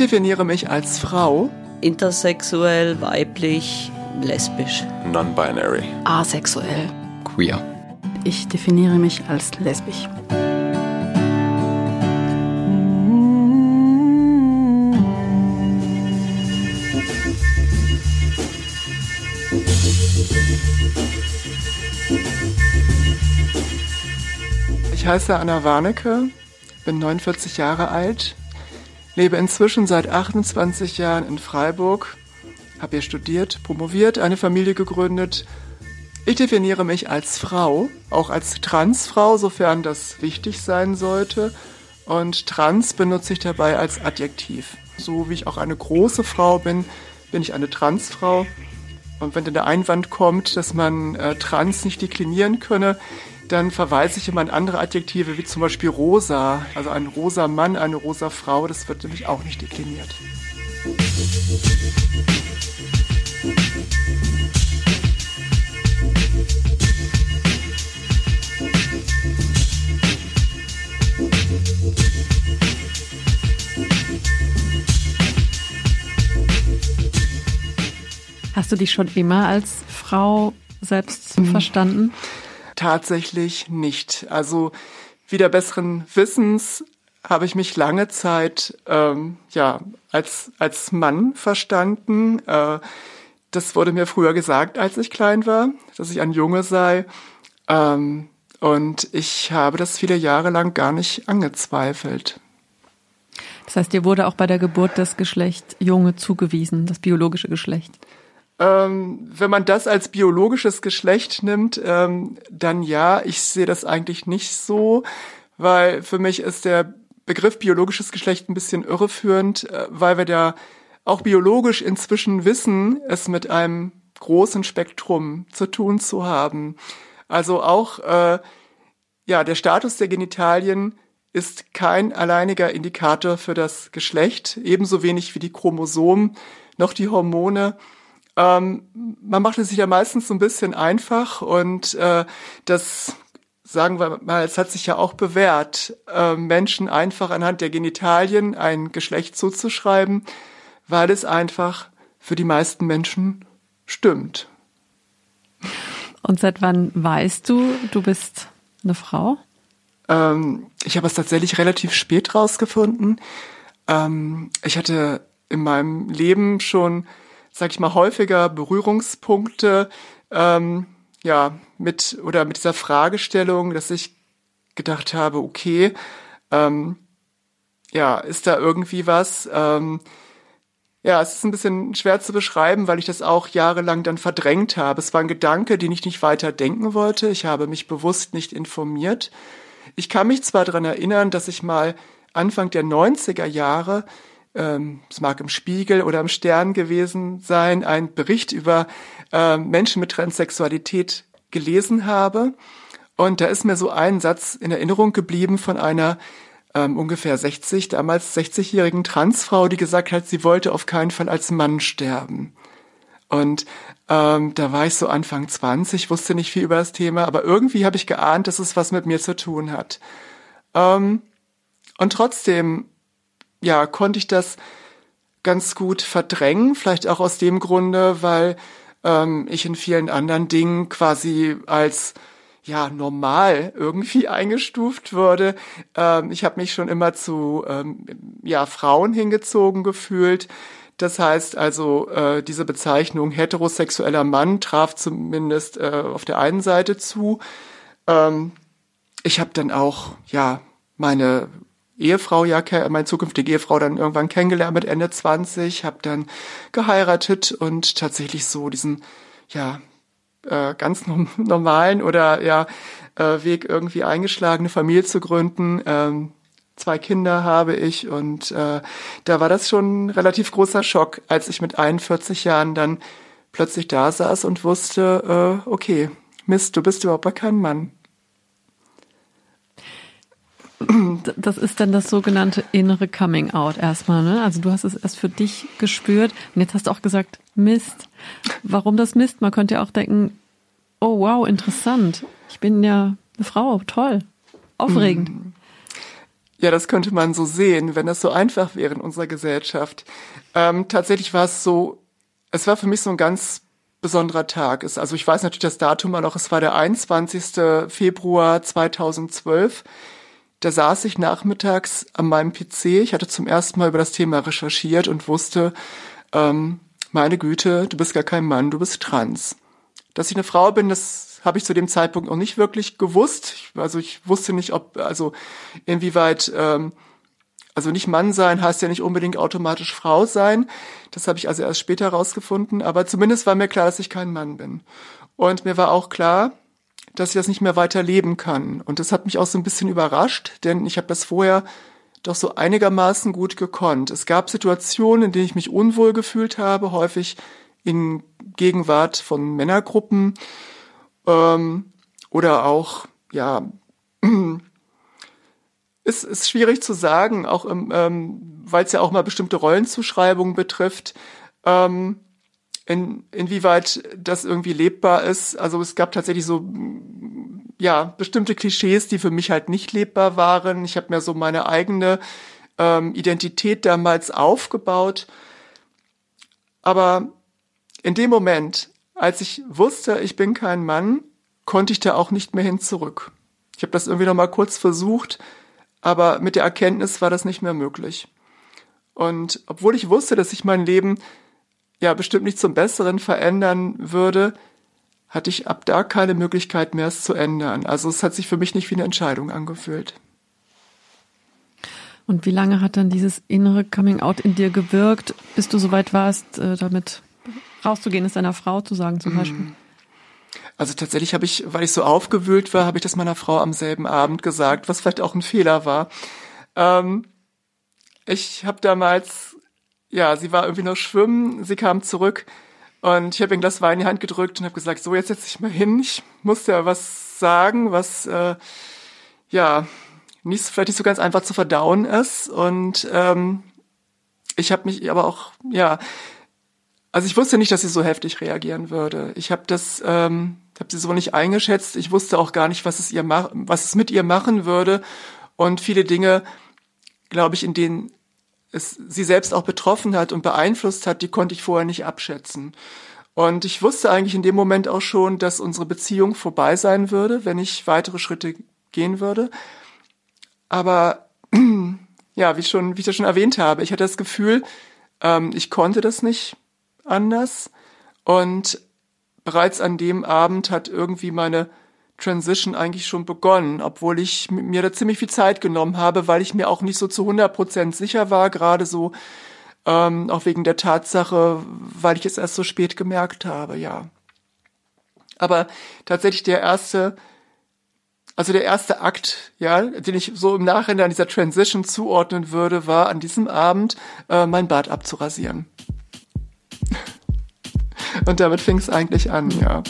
definiere mich als Frau. Intersexuell, weiblich, lesbisch. Non-binary. Asexuell. Queer. Ich definiere mich als lesbisch. Ich heiße Anna Warnecke, bin 49 Jahre alt, lebe inzwischen seit 28 Jahren in Freiburg, habe hier studiert, promoviert, eine Familie gegründet. Ich definiere mich als Frau, auch als Transfrau, sofern das wichtig sein sollte. Und trans benutze ich dabei als Adjektiv. So wie ich auch eine große Frau bin, bin ich eine Transfrau. Und wenn dann der Einwand kommt, dass man äh, trans nicht deklinieren könne, dann verweise ich immer an andere Adjektive, wie zum Beispiel rosa. Also ein rosa Mann, eine rosa Frau, das wird nämlich auch nicht dekliniert. Hast du dich schon immer als Frau selbst hm. verstanden? Tatsächlich nicht. Also wieder besseren Wissens habe ich mich lange Zeit ähm, ja als als Mann verstanden. Äh, das wurde mir früher gesagt, als ich klein war, dass ich ein Junge sei. Ähm, und ich habe das viele Jahre lang gar nicht angezweifelt. Das heißt, dir wurde auch bei der Geburt das Geschlecht Junge zugewiesen, das biologische Geschlecht. Ähm, wenn man das als biologisches Geschlecht nimmt, ähm, dann ja, ich sehe das eigentlich nicht so, weil für mich ist der Begriff biologisches Geschlecht ein bisschen irreführend, äh, weil wir da auch biologisch inzwischen wissen, es mit einem großen Spektrum zu tun zu haben. Also auch äh, ja, der Status der Genitalien ist kein alleiniger Indikator für das Geschlecht, ebenso wenig wie die Chromosomen noch die Hormone. Ähm, man macht es sich ja meistens so ein bisschen einfach und äh, das sagen wir mal, es hat sich ja auch bewährt, äh, Menschen einfach anhand der Genitalien ein Geschlecht zuzuschreiben, weil es einfach für die meisten Menschen stimmt. Und seit wann weißt du, du bist eine Frau? Ähm, ich habe es tatsächlich relativ spät rausgefunden. Ähm, ich hatte in meinem Leben schon sag ich mal, häufiger Berührungspunkte ähm, ja mit oder mit dieser Fragestellung, dass ich gedacht habe, okay, ähm, ja, ist da irgendwie was? Ähm, ja, es ist ein bisschen schwer zu beschreiben, weil ich das auch jahrelang dann verdrängt habe. Es war ein Gedanke, den ich nicht weiter denken wollte. Ich habe mich bewusst nicht informiert. Ich kann mich zwar daran erinnern, dass ich mal Anfang der 90er Jahre ähm, es mag im Spiegel oder im Stern gewesen sein, ein Bericht über äh, Menschen mit Transsexualität gelesen habe. Und da ist mir so ein Satz in Erinnerung geblieben von einer ähm, ungefähr 60, damals 60-jährigen Transfrau, die gesagt hat, sie wollte auf keinen Fall als Mann sterben. Und ähm, da war ich so Anfang 20, wusste nicht viel über das Thema, aber irgendwie habe ich geahnt, dass es was mit mir zu tun hat. Ähm, und trotzdem ja, konnte ich das ganz gut verdrängen, vielleicht auch aus dem Grunde, weil ähm, ich in vielen anderen Dingen quasi als ja normal irgendwie eingestuft wurde. Ähm, ich habe mich schon immer zu ähm, ja Frauen hingezogen gefühlt. Das heißt also, äh, diese Bezeichnung heterosexueller Mann traf zumindest äh, auf der einen Seite zu. Ähm, ich habe dann auch ja meine Ehefrau ja, meine zukünftige Ehefrau dann irgendwann kennengelernt mit Ende 20, habe dann geheiratet und tatsächlich so diesen, ja, äh, ganz normalen oder ja, äh, Weg irgendwie eingeschlagen, eine Familie zu gründen. Ähm, zwei Kinder habe ich und äh, da war das schon ein relativ großer Schock, als ich mit 41 Jahren dann plötzlich da saß und wusste, äh, okay, Mist, du bist überhaupt kein Mann. Das ist dann das sogenannte innere Coming Out erstmal, ne? Also du hast es erst für dich gespürt und jetzt hast du auch gesagt, Mist. Warum das Mist? Man könnte ja auch denken, oh wow, interessant. Ich bin ja eine Frau, toll, aufregend. Ja, das könnte man so sehen, wenn das so einfach wäre in unserer Gesellschaft. Ähm, tatsächlich war es so, es war für mich so ein ganz besonderer Tag. Es, also ich weiß natürlich das Datum noch, es war der 21. Februar 2012. Da saß ich nachmittags an meinem PC. Ich hatte zum ersten Mal über das Thema recherchiert und wusste, ähm, meine Güte, du bist gar kein Mann, du bist trans. Dass ich eine Frau bin, das habe ich zu dem Zeitpunkt noch nicht wirklich gewusst. Ich, also ich wusste nicht, ob, also inwieweit, ähm, also nicht Mann sein heißt ja nicht unbedingt automatisch Frau sein. Das habe ich also erst später herausgefunden. Aber zumindest war mir klar, dass ich kein Mann bin. Und mir war auch klar, dass ich das nicht mehr weiter leben kann. Und das hat mich auch so ein bisschen überrascht, denn ich habe das vorher doch so einigermaßen gut gekonnt. Es gab Situationen, in denen ich mich unwohl gefühlt habe, häufig in Gegenwart von Männergruppen ähm, oder auch, ja, ist, ist schwierig zu sagen, auch ähm, weil es ja auch mal bestimmte Rollenzuschreibungen betrifft. Ähm, in, inwieweit das irgendwie lebbar ist. Also es gab tatsächlich so ja bestimmte Klischees, die für mich halt nicht lebbar waren. Ich habe mir so meine eigene ähm, Identität damals aufgebaut. Aber in dem Moment, als ich wusste, ich bin kein Mann, konnte ich da auch nicht mehr hin zurück. Ich habe das irgendwie noch mal kurz versucht, aber mit der Erkenntnis war das nicht mehr möglich. Und obwohl ich wusste, dass ich mein Leben ja bestimmt nicht zum Besseren verändern würde, hatte ich ab da keine Möglichkeit mehr, es zu ändern. Also es hat sich für mich nicht wie eine Entscheidung angefühlt. Und wie lange hat dann dieses innere Coming Out in dir gewirkt, bis du soweit warst, äh, damit rauszugehen, es deiner Frau zu sagen zum Beispiel? Also tatsächlich habe ich, weil ich so aufgewühlt war, habe ich das meiner Frau am selben Abend gesagt, was vielleicht auch ein Fehler war. Ähm, ich habe damals ja, sie war irgendwie noch schwimmen, sie kam zurück und ich habe ihr ein Glas Wein in die Hand gedrückt und habe gesagt, so jetzt setz dich mal hin, ich muss ja was sagen, was äh, ja nicht vielleicht nicht so ganz einfach zu verdauen ist und ähm, ich habe mich aber auch ja also ich wusste nicht, dass sie so heftig reagieren würde. Ich habe das ähm, habe sie so nicht eingeschätzt. Ich wusste auch gar nicht, was es ihr mach, was es mit ihr machen würde und viele Dinge, glaube ich, in denen es sie selbst auch betroffen hat und beeinflusst hat, die konnte ich vorher nicht abschätzen. Und ich wusste eigentlich in dem Moment auch schon, dass unsere Beziehung vorbei sein würde, wenn ich weitere Schritte gehen würde. Aber ja, wie schon, wie ich das schon erwähnt habe, ich hatte das Gefühl, ähm, ich konnte das nicht anders. Und bereits an dem Abend hat irgendwie meine Transition eigentlich schon begonnen, obwohl ich mir da ziemlich viel Zeit genommen habe, weil ich mir auch nicht so zu 100 Prozent sicher war, gerade so ähm, auch wegen der Tatsache, weil ich es erst so spät gemerkt habe, ja. Aber tatsächlich der erste, also der erste Akt, ja, den ich so im Nachhinein dieser Transition zuordnen würde, war an diesem Abend äh, mein Bart abzurasieren. Und damit fing es eigentlich an, ja.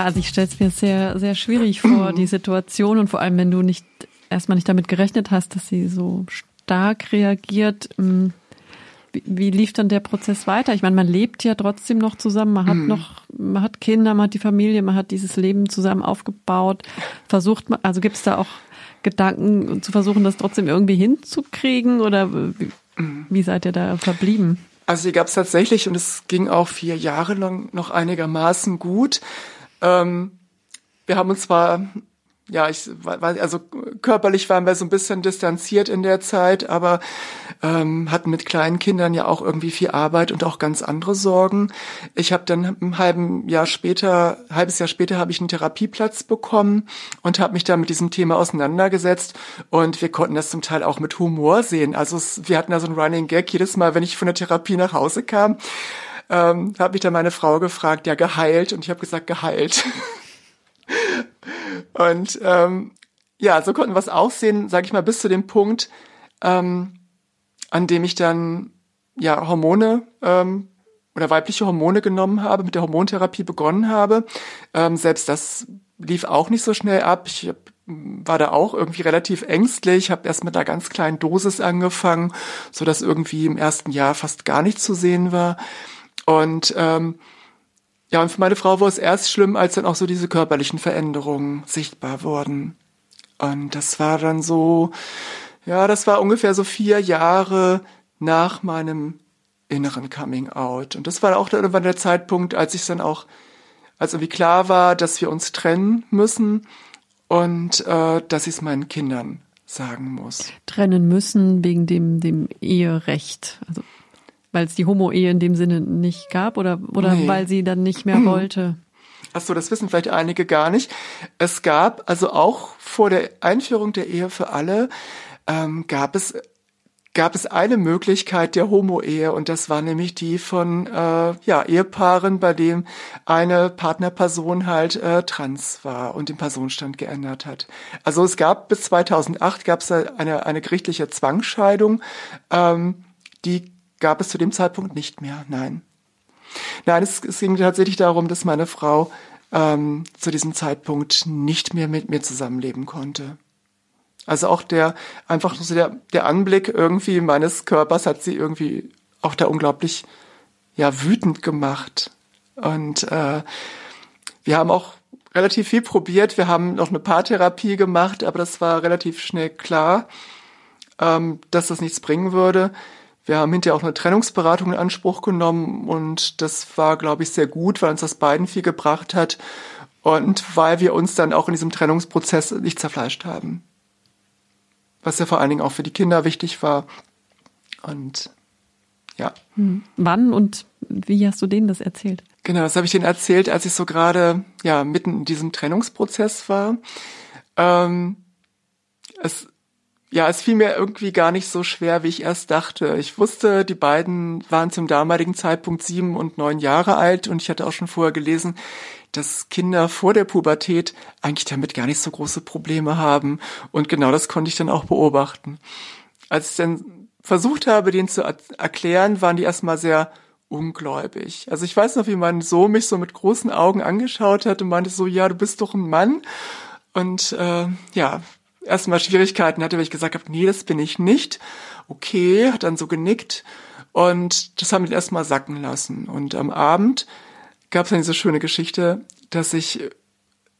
Ja, also ich stelle es mir sehr, sehr schwierig vor, die Situation und vor allem, wenn du nicht erstmal nicht damit gerechnet hast, dass sie so stark reagiert. Ähm, wie, wie lief dann der Prozess weiter? Ich meine, man lebt ja trotzdem noch zusammen, man hat mhm. noch, man hat Kinder, man hat die Familie, man hat dieses Leben zusammen aufgebaut. Versucht man, also gibt es da auch Gedanken zu versuchen, das trotzdem irgendwie hinzukriegen oder wie, wie seid ihr da verblieben? Also die gab es tatsächlich und es ging auch vier Jahre lang noch einigermaßen gut. Ähm, wir haben uns zwar ja, ich war, also körperlich waren wir so ein bisschen distanziert in der Zeit, aber ähm, hatten mit kleinen Kindern ja auch irgendwie viel Arbeit und auch ganz andere Sorgen. Ich habe dann ein halben Jahr später, halbes Jahr später habe ich einen Therapieplatz bekommen und habe mich da mit diesem Thema auseinandergesetzt und wir konnten das zum Teil auch mit Humor sehen. Also es, wir hatten da so ein Running Gag jedes Mal, wenn ich von der Therapie nach Hause kam, ähm, habe mich dann meine Frau gefragt, ja geheilt und ich habe gesagt geheilt. Und ähm, ja, so konnten wir es aussehen, sage ich mal, bis zu dem Punkt, ähm, an dem ich dann ja Hormone ähm, oder weibliche Hormone genommen habe, mit der Hormontherapie begonnen habe. Ähm, selbst das lief auch nicht so schnell ab. Ich hab, war da auch irgendwie relativ ängstlich, habe erst mit einer ganz kleinen Dosis angefangen, so dass irgendwie im ersten Jahr fast gar nichts zu sehen war. Und ähm, ja, und für meine Frau war es erst schlimm, als dann auch so diese körperlichen Veränderungen sichtbar wurden. Und das war dann so, ja, das war ungefähr so vier Jahre nach meinem inneren Coming Out. Und das war auch irgendwann der Zeitpunkt, als ich dann auch, als irgendwie klar war, dass wir uns trennen müssen und äh, dass ich es meinen Kindern sagen muss. Trennen müssen wegen dem, dem Eherecht. Also weil es die Homo-Ehe in dem Sinne nicht gab oder, oder nee. weil sie dann nicht mehr wollte? Ach so, das wissen vielleicht einige gar nicht. Es gab also auch vor der Einführung der Ehe für alle ähm, gab es gab es eine Möglichkeit der Homo-Ehe und das war nämlich die von äh, ja Ehepaaren, bei dem eine Partnerperson halt äh, trans war und den Personenstand geändert hat. Also es gab bis 2008 gab es eine eine gerichtliche Zwangsscheidung, ähm, die gab es zu dem Zeitpunkt nicht mehr, nein. Nein, es, es ging tatsächlich darum, dass meine Frau ähm, zu diesem Zeitpunkt nicht mehr mit mir zusammenleben konnte. Also auch der, einfach so der, der Anblick irgendwie meines Körpers hat sie irgendwie auch da unglaublich, ja, wütend gemacht. Und äh, wir haben auch relativ viel probiert. Wir haben noch eine Paartherapie gemacht, aber das war relativ schnell klar, ähm, dass das nichts bringen würde. Wir haben hinterher auch eine Trennungsberatung in Anspruch genommen und das war, glaube ich, sehr gut, weil uns das beiden viel gebracht hat und weil wir uns dann auch in diesem Trennungsprozess nicht zerfleischt haben. Was ja vor allen Dingen auch für die Kinder wichtig war. Und ja. Hm. Wann und wie hast du denen das erzählt? Genau, das habe ich denen erzählt, als ich so gerade ja mitten in diesem Trennungsprozess war. Ähm, es ja, es fiel mir irgendwie gar nicht so schwer, wie ich erst dachte. Ich wusste, die beiden waren zum damaligen Zeitpunkt sieben und neun Jahre alt und ich hatte auch schon vorher gelesen, dass Kinder vor der Pubertät eigentlich damit gar nicht so große Probleme haben. Und genau das konnte ich dann auch beobachten. Als ich dann versucht habe, denen zu erklären, waren die erstmal sehr ungläubig. Also ich weiß noch, wie mein Sohn mich so mit großen Augen angeschaut hat und meinte so, ja, du bist doch ein Mann. Und äh, ja, erstmal Schwierigkeiten hatte, weil ich gesagt habe, nee, das bin ich nicht. Okay, hat dann so genickt und das haben wir erstmal sacken lassen. Und am Abend gab es dann diese schöne Geschichte, dass ich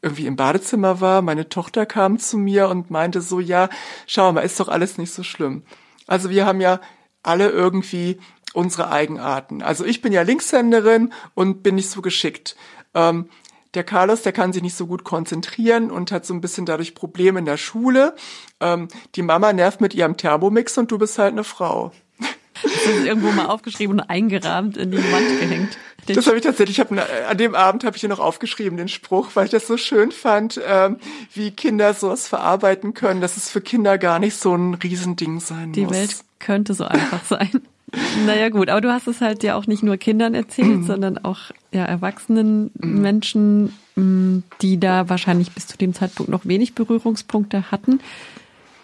irgendwie im Badezimmer war, meine Tochter kam zu mir und meinte so, ja, schau mal, ist doch alles nicht so schlimm. Also wir haben ja alle irgendwie unsere Eigenarten. Also ich bin ja Linkshänderin und bin nicht so geschickt. Ähm, der Carlos, der kann sich nicht so gut konzentrieren und hat so ein bisschen dadurch Probleme in der Schule. Ähm, die Mama nervt mit ihrem Thermomix und du bist halt eine Frau. Das ist irgendwo mal aufgeschrieben und eingerahmt in die Wand gehängt. Das habe ich tatsächlich, ich hab, an dem Abend habe ich hier noch aufgeschrieben, den Spruch, weil ich das so schön fand, ähm, wie Kinder sowas verarbeiten können, dass es für Kinder gar nicht so ein Riesending sein die muss. Die Welt könnte so einfach sein. Naja gut, aber du hast es halt ja auch nicht nur Kindern erzählt, mhm. sondern auch ja, erwachsenen mhm. Menschen, mm, die da wahrscheinlich bis zu dem Zeitpunkt noch wenig Berührungspunkte hatten.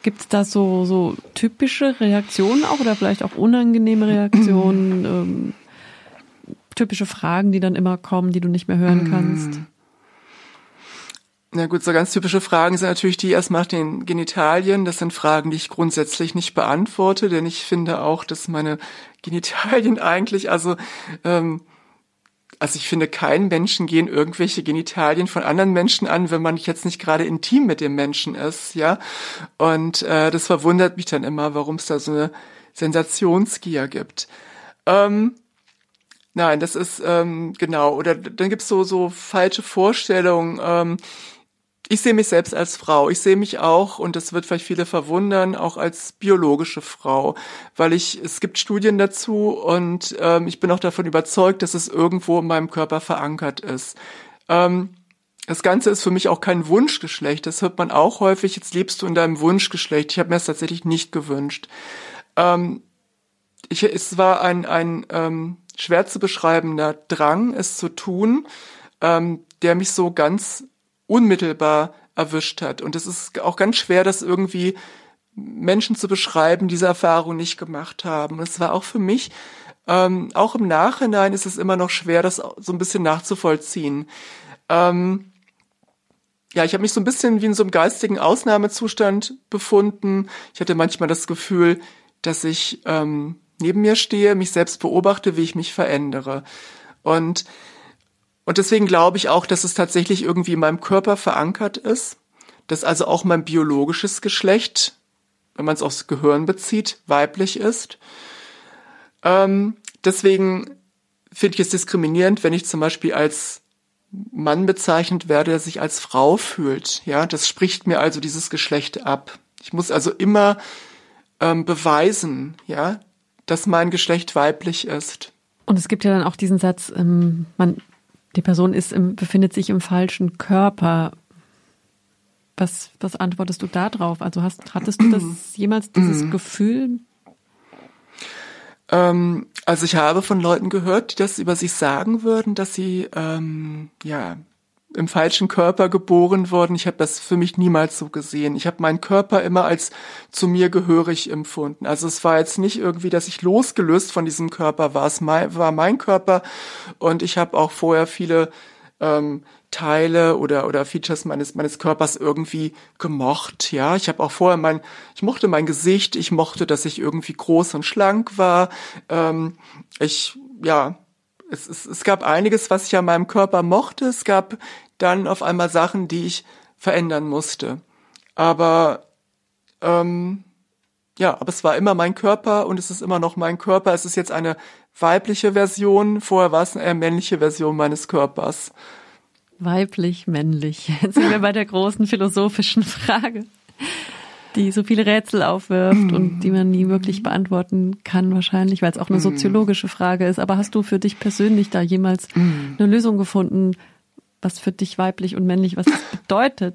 Gibt es da so, so typische Reaktionen auch oder vielleicht auch unangenehme Reaktionen, ähm, typische Fragen, die dann immer kommen, die du nicht mehr hören kannst? Mhm. Na gut, so ganz typische Fragen sind natürlich die erst nach den Genitalien. Das sind Fragen, die ich grundsätzlich nicht beantworte, denn ich finde auch, dass meine Genitalien eigentlich, also ähm, also ich finde, keinen Menschen gehen irgendwelche Genitalien von anderen Menschen an, wenn man jetzt nicht gerade intim mit dem Menschen ist, ja. Und äh, das verwundert mich dann immer, warum es da so eine Sensationsgier gibt. Ähm, nein, das ist ähm, genau. Oder dann gibt's so so falsche Vorstellungen. Ähm, ich sehe mich selbst als Frau. Ich sehe mich auch, und das wird vielleicht viele verwundern, auch als biologische Frau, weil ich, es gibt Studien dazu und ähm, ich bin auch davon überzeugt, dass es irgendwo in meinem Körper verankert ist. Ähm, das Ganze ist für mich auch kein Wunschgeschlecht. Das hört man auch häufig. Jetzt lebst du in deinem Wunschgeschlecht. Ich habe mir das tatsächlich nicht gewünscht. Ähm, ich, es war ein, ein ähm, schwer zu beschreibender Drang, es zu tun, ähm, der mich so ganz unmittelbar erwischt hat. Und es ist auch ganz schwer, das irgendwie Menschen zu beschreiben, diese Erfahrung nicht gemacht haben. Und es war auch für mich, ähm, auch im Nachhinein ist es immer noch schwer, das so ein bisschen nachzuvollziehen. Ähm, ja, ich habe mich so ein bisschen wie in so einem geistigen Ausnahmezustand befunden. Ich hatte manchmal das Gefühl, dass ich ähm, neben mir stehe, mich selbst beobachte, wie ich mich verändere. Und und deswegen glaube ich auch, dass es tatsächlich irgendwie in meinem Körper verankert ist, dass also auch mein biologisches Geschlecht, wenn man es aufs Gehirn bezieht, weiblich ist. Ähm, deswegen finde ich es diskriminierend, wenn ich zum Beispiel als Mann bezeichnet werde, der sich als Frau fühlt. Ja, das spricht mir also dieses Geschlecht ab. Ich muss also immer ähm, beweisen, ja, dass mein Geschlecht weiblich ist. Und es gibt ja dann auch diesen Satz, ähm, man die Person ist im, befindet sich im falschen Körper. Was, was antwortest du da drauf? Also hast, hattest du das jemals, dieses mhm. Gefühl? Ähm, also ich habe von Leuten gehört, die das über sich sagen würden, dass sie ähm, ja im falschen Körper geboren worden. Ich habe das für mich niemals so gesehen. Ich habe meinen Körper immer als zu mir gehörig empfunden. Also es war jetzt nicht irgendwie, dass ich losgelöst von diesem Körper war. Es war mein Körper und ich habe auch vorher viele ähm, Teile oder oder Features meines meines Körpers irgendwie gemocht. Ja, ich habe auch vorher mein, ich mochte mein Gesicht, ich mochte, dass ich irgendwie groß und schlank war. Ähm, ich ja es, es, es gab einiges, was ich an meinem Körper mochte. Es gab dann auf einmal Sachen, die ich verändern musste. Aber ähm, ja, aber es war immer mein Körper und es ist immer noch mein Körper. Es ist jetzt eine weibliche Version. Vorher war es eine männliche Version meines Körpers. Weiblich, männlich. Jetzt sind wir bei der großen philosophischen Frage die so viele Rätsel aufwirft und die man nie wirklich beantworten kann wahrscheinlich, weil es auch eine soziologische Frage ist. Aber hast du für dich persönlich da jemals eine Lösung gefunden, was für dich weiblich und männlich, was das bedeutet?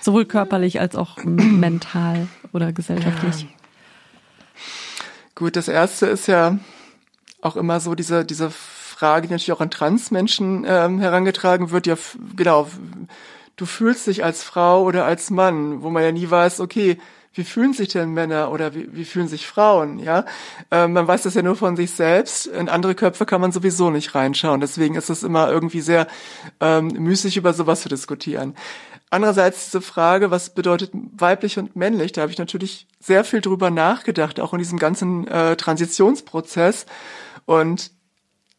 Sowohl körperlich als auch mental oder gesellschaftlich. Ja. Gut, das erste ist ja auch immer so diese, diese Frage, die natürlich auch an Transmenschen ähm, herangetragen wird, ja, genau, du fühlst dich als Frau oder als Mann, wo man ja nie weiß, okay, wie fühlen sich denn Männer oder wie, wie fühlen sich Frauen, ja? Ähm, man weiß das ja nur von sich selbst. In andere Köpfe kann man sowieso nicht reinschauen. Deswegen ist es immer irgendwie sehr ähm, müßig, über sowas zu diskutieren. Andererseits diese Frage, was bedeutet weiblich und männlich, da habe ich natürlich sehr viel drüber nachgedacht, auch in diesem ganzen äh, Transitionsprozess. Und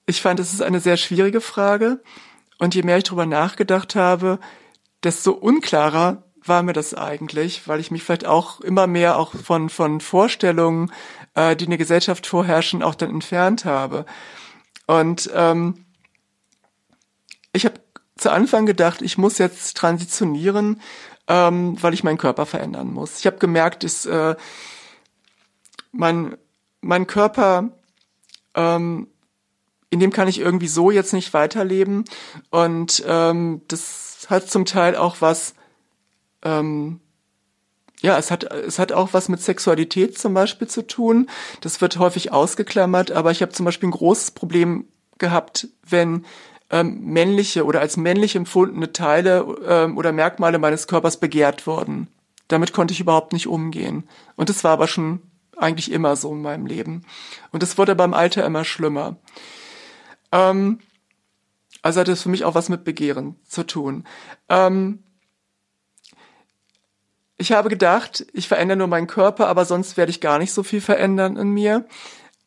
ich fand, es ist eine sehr schwierige Frage. Und je mehr ich drüber nachgedacht habe, desto unklarer war mir das eigentlich, weil ich mich vielleicht auch immer mehr auch von, von Vorstellungen, äh, die in der Gesellschaft vorherrschen, auch dann entfernt habe. Und ähm, ich habe zu Anfang gedacht, ich muss jetzt transitionieren, ähm, weil ich meinen Körper verändern muss. Ich habe gemerkt, dass äh, mein, mein Körper, ähm, in dem kann ich irgendwie so jetzt nicht weiterleben. Und ähm, das hat zum Teil auch was, ähm, ja, es hat, es hat auch was mit Sexualität zum Beispiel zu tun. Das wird häufig ausgeklammert, aber ich habe zum Beispiel ein großes Problem gehabt, wenn ähm, männliche oder als männlich empfundene Teile ähm, oder Merkmale meines Körpers begehrt wurden. Damit konnte ich überhaupt nicht umgehen. Und das war aber schon eigentlich immer so in meinem Leben. Und es wurde beim Alter immer schlimmer. Ähm, also hat es für mich auch was mit Begehren zu tun. Ähm, ich habe gedacht, ich verändere nur meinen Körper, aber sonst werde ich gar nicht so viel verändern in mir.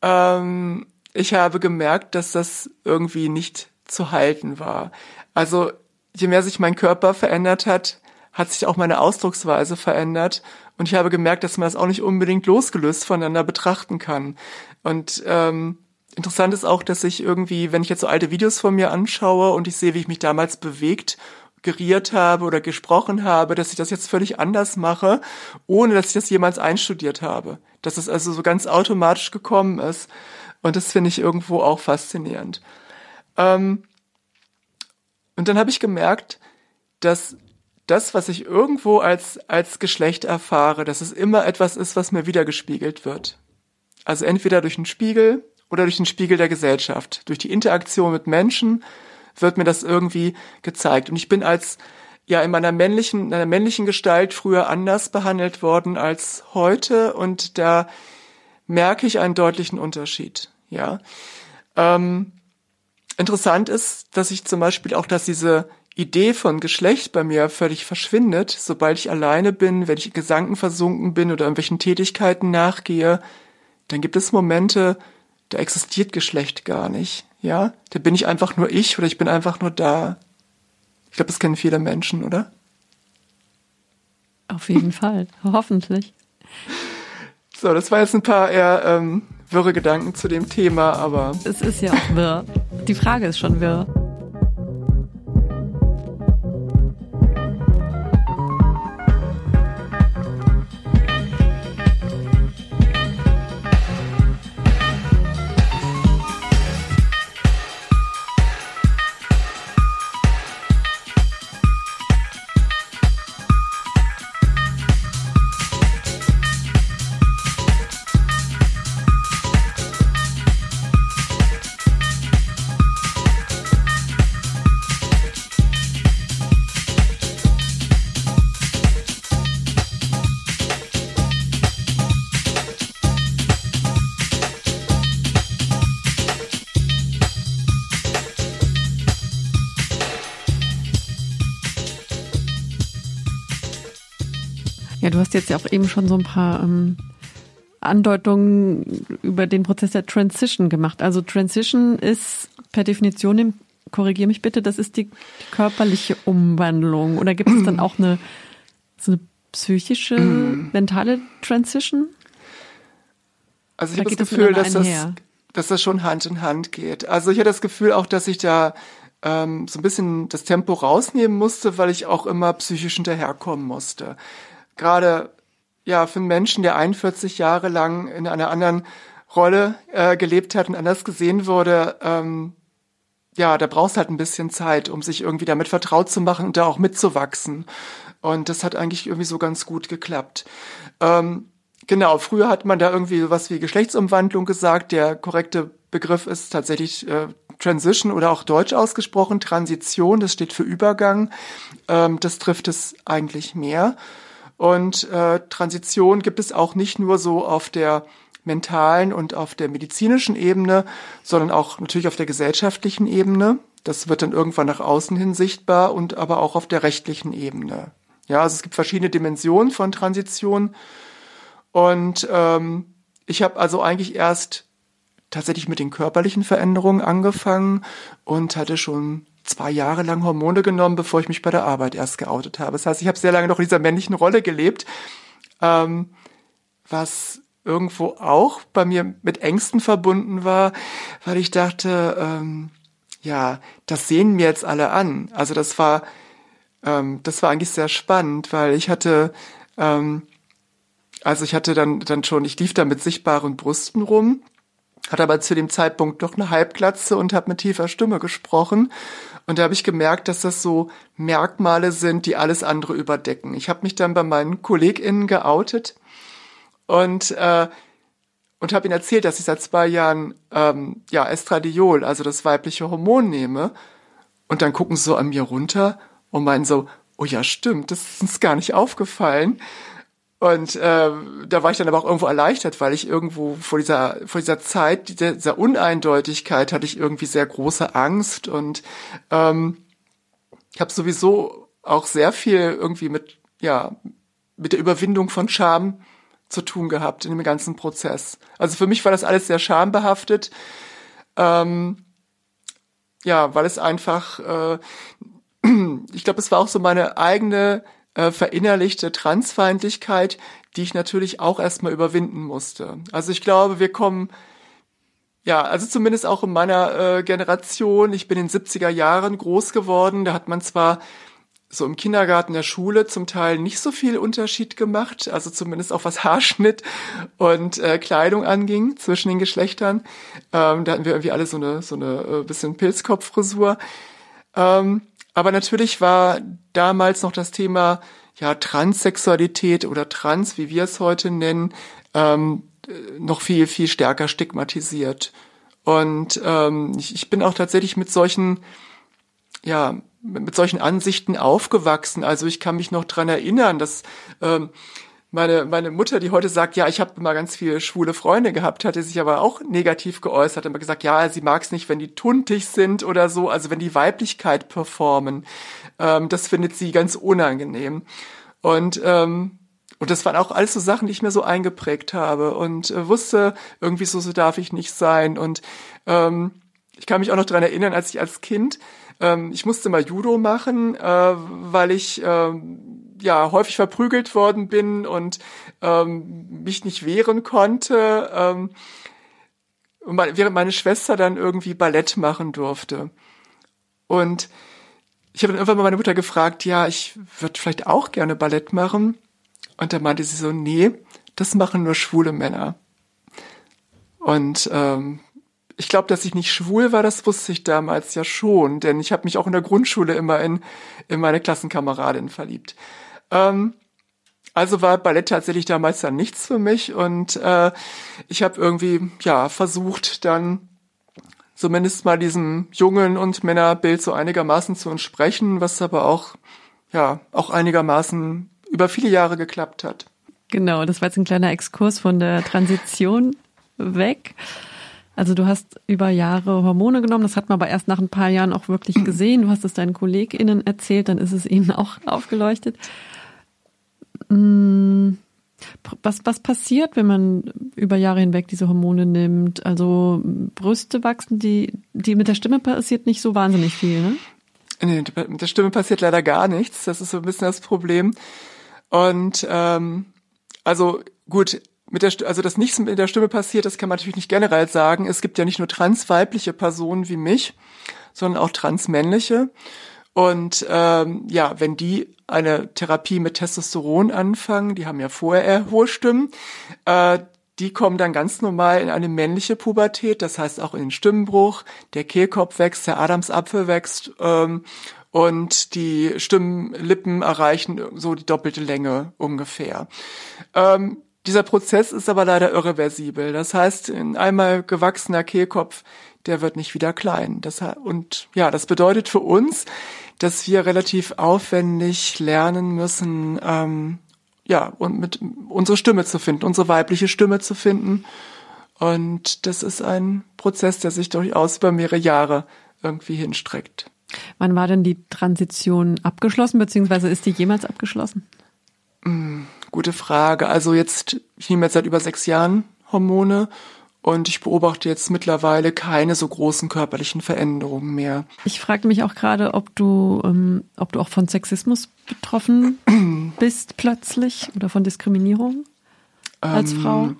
Ähm, ich habe gemerkt, dass das irgendwie nicht zu halten war. Also je mehr sich mein Körper verändert hat, hat sich auch meine Ausdrucksweise verändert. Und ich habe gemerkt, dass man das auch nicht unbedingt losgelöst voneinander betrachten kann. Und ähm, Interessant ist auch, dass ich irgendwie, wenn ich jetzt so alte Videos von mir anschaue und ich sehe, wie ich mich damals bewegt, geriert habe oder gesprochen habe, dass ich das jetzt völlig anders mache, ohne dass ich das jemals einstudiert habe. Dass es also so ganz automatisch gekommen ist. Und das finde ich irgendwo auch faszinierend. Ähm, und dann habe ich gemerkt, dass das, was ich irgendwo als, als Geschlecht erfahre, dass es immer etwas ist, was mir wiedergespiegelt wird. Also entweder durch einen Spiegel oder durch den Spiegel der Gesellschaft. Durch die Interaktion mit Menschen wird mir das irgendwie gezeigt. Und ich bin als, ja, in meiner männlichen, in einer männlichen Gestalt früher anders behandelt worden als heute und da merke ich einen deutlichen Unterschied, ja. Ähm, interessant ist, dass ich zum Beispiel auch, dass diese Idee von Geschlecht bei mir völlig verschwindet, sobald ich alleine bin, wenn ich in Gedanken versunken bin oder irgendwelchen Tätigkeiten nachgehe, dann gibt es Momente, da existiert Geschlecht gar nicht, ja? Da bin ich einfach nur ich oder ich bin einfach nur da. Ich glaube, das kennen viele Menschen, oder? Auf jeden Fall, hoffentlich. So, das war jetzt ein paar eher ähm, wirre Gedanken zu dem Thema, aber. Es ist ja auch wirr. Die Frage ist schon wirr. Jetzt ja auch eben schon so ein paar ähm, Andeutungen über den Prozess der Transition gemacht. Also Transition ist per Definition, korrigiere mich bitte, das ist die, die körperliche Umwandlung. Oder gibt es dann auch eine, so eine psychische, mentale Transition? Also ich habe das Gefühl, dass das, dass das schon Hand in Hand geht. Also ich habe das Gefühl auch, dass ich da ähm, so ein bisschen das Tempo rausnehmen musste, weil ich auch immer psychisch hinterherkommen musste gerade ja für einen Menschen, der 41 Jahre lang in einer anderen Rolle äh, gelebt hat und anders gesehen wurde, ähm, ja, da brauchst halt ein bisschen Zeit, um sich irgendwie damit vertraut zu machen und da auch mitzuwachsen. Und das hat eigentlich irgendwie so ganz gut geklappt. Ähm, genau, früher hat man da irgendwie sowas wie Geschlechtsumwandlung gesagt. Der korrekte Begriff ist tatsächlich äh, Transition oder auch deutsch ausgesprochen, Transition, das steht für Übergang. Ähm, das trifft es eigentlich mehr. Und äh, Transition gibt es auch nicht nur so auf der mentalen und auf der medizinischen Ebene, sondern auch natürlich auf der gesellschaftlichen Ebene. Das wird dann irgendwann nach außen hin sichtbar und aber auch auf der rechtlichen Ebene. Ja, also es gibt verschiedene Dimensionen von Transition. Und ähm, ich habe also eigentlich erst tatsächlich mit den körperlichen Veränderungen angefangen und hatte schon zwei Jahre lang Hormone genommen, bevor ich mich bei der Arbeit erst geoutet habe. Das heißt, ich habe sehr lange noch in dieser männlichen Rolle gelebt, ähm, was irgendwo auch bei mir mit Ängsten verbunden war, weil ich dachte, ähm, ja, das sehen mir jetzt alle an. Also das war, ähm, das war eigentlich sehr spannend, weil ich hatte, ähm, also ich hatte dann dann schon, ich lief da mit sichtbaren Brüsten rum hatte aber zu dem Zeitpunkt doch eine Halbglatze und habe mit tiefer Stimme gesprochen. Und da habe ich gemerkt, dass das so Merkmale sind, die alles andere überdecken. Ich habe mich dann bei meinen KollegInnen geoutet und äh, und habe ihnen erzählt, dass ich seit zwei Jahren ähm, ja Estradiol, also das weibliche Hormon nehme. Und dann gucken sie so an mir runter und meinen so, oh ja, stimmt, das ist uns gar nicht aufgefallen. Und äh, da war ich dann aber auch irgendwo erleichtert, weil ich irgendwo vor dieser vor dieser Zeit, dieser, dieser Uneindeutigkeit hatte ich irgendwie sehr große Angst und ähm, ich habe sowieso auch sehr viel irgendwie mit ja mit der Überwindung von Scham zu tun gehabt in dem ganzen Prozess. Also für mich war das alles sehr schambehaftet. Ähm, ja, weil es einfach, äh, ich glaube, es war auch so meine eigene äh, verinnerlichte Transfeindlichkeit, die ich natürlich auch erstmal überwinden musste. Also ich glaube, wir kommen, ja, also zumindest auch in meiner äh, Generation, ich bin in den 70er Jahren groß geworden, da hat man zwar so im Kindergarten, der Schule zum Teil nicht so viel Unterschied gemacht, also zumindest auch was Haarschnitt und äh, Kleidung anging zwischen den Geschlechtern. Ähm, da hatten wir irgendwie alle so eine so eine äh, bisschen Pilzkopffrisur. Ähm, aber natürlich war damals noch das Thema ja Transsexualität oder Trans, wie wir es heute nennen, ähm, noch viel viel stärker stigmatisiert. Und ähm, ich, ich bin auch tatsächlich mit solchen ja mit solchen Ansichten aufgewachsen. Also ich kann mich noch dran erinnern, dass ähm, meine, meine Mutter, die heute sagt, ja, ich habe immer ganz viele schwule Freunde gehabt, hatte sich aber auch negativ geäußert, hat immer gesagt, ja, sie mag es nicht, wenn die tuntig sind oder so, also wenn die Weiblichkeit performen. Ähm, das findet sie ganz unangenehm. Und ähm, und das waren auch alles so Sachen, die ich mir so eingeprägt habe und äh, wusste, irgendwie so, so darf ich nicht sein. Und ähm, ich kann mich auch noch dran erinnern, als ich als Kind ähm, ich musste mal Judo machen, äh, weil ich ähm, ja häufig verprügelt worden bin und ähm, mich nicht wehren konnte. Ähm, während meine Schwester dann irgendwie Ballett machen durfte. Und ich habe dann irgendwann mal meine Mutter gefragt, ja, ich würde vielleicht auch gerne Ballett machen. Und da meinte sie so, nee, das machen nur schwule Männer. Und ähm, ich glaube, dass ich nicht schwul war, das wusste ich damals ja schon, denn ich habe mich auch in der Grundschule immer in, in meine Klassenkameradin verliebt. Ähm, also war Ballett tatsächlich damals dann nichts für mich und äh, ich habe irgendwie ja versucht dann zumindest mal diesem Jungen und Männerbild so einigermaßen zu entsprechen, was aber auch ja auch einigermaßen über viele Jahre geklappt hat. Genau, das war jetzt ein kleiner Exkurs von der Transition weg. Also du hast über Jahre Hormone genommen, das hat man aber erst nach ein paar Jahren auch wirklich gesehen. Du hast es deinen KollegInnen erzählt, dann ist es ihnen auch aufgeleuchtet. Hm, was, was passiert, wenn man über Jahre hinweg diese Hormone nimmt? Also Brüste wachsen, die, die mit der Stimme passiert nicht so wahnsinnig viel, ne? Nee, mit der Stimme passiert leider gar nichts. Das ist so ein bisschen das Problem. Und ähm, also gut, mit der, also dass nichts mit der Stimme passiert, das kann man natürlich nicht generell sagen. Es gibt ja nicht nur transweibliche Personen wie mich, sondern auch transmännliche. Und ähm, ja, wenn die eine Therapie mit Testosteron anfangen, die haben ja vorher hohe Stimmen, äh, die kommen dann ganz normal in eine männliche Pubertät, das heißt auch in den Stimmenbruch, der Kehlkopf wächst, der Adamsapfel wächst ähm, und die Stimmlippen erreichen so die doppelte Länge ungefähr. Ähm, dieser Prozess ist aber leider irreversibel. Das heißt, ein einmal gewachsener Kehlkopf, der wird nicht wieder klein. Das, und ja, das bedeutet für uns, dass wir relativ aufwendig lernen müssen, ähm, ja, und mit unsere Stimme zu finden, unsere weibliche Stimme zu finden. Und das ist ein Prozess, der sich durchaus über mehrere Jahre irgendwie hinstreckt. Wann war denn die Transition abgeschlossen, beziehungsweise ist die jemals abgeschlossen? Gute Frage. Also jetzt, ich nehme jetzt seit über sechs Jahren Hormone und ich beobachte jetzt mittlerweile keine so großen körperlichen Veränderungen mehr. Ich frage mich auch gerade, ob du, ähm, ob du auch von Sexismus betroffen bist plötzlich oder von Diskriminierung als ähm, Frau.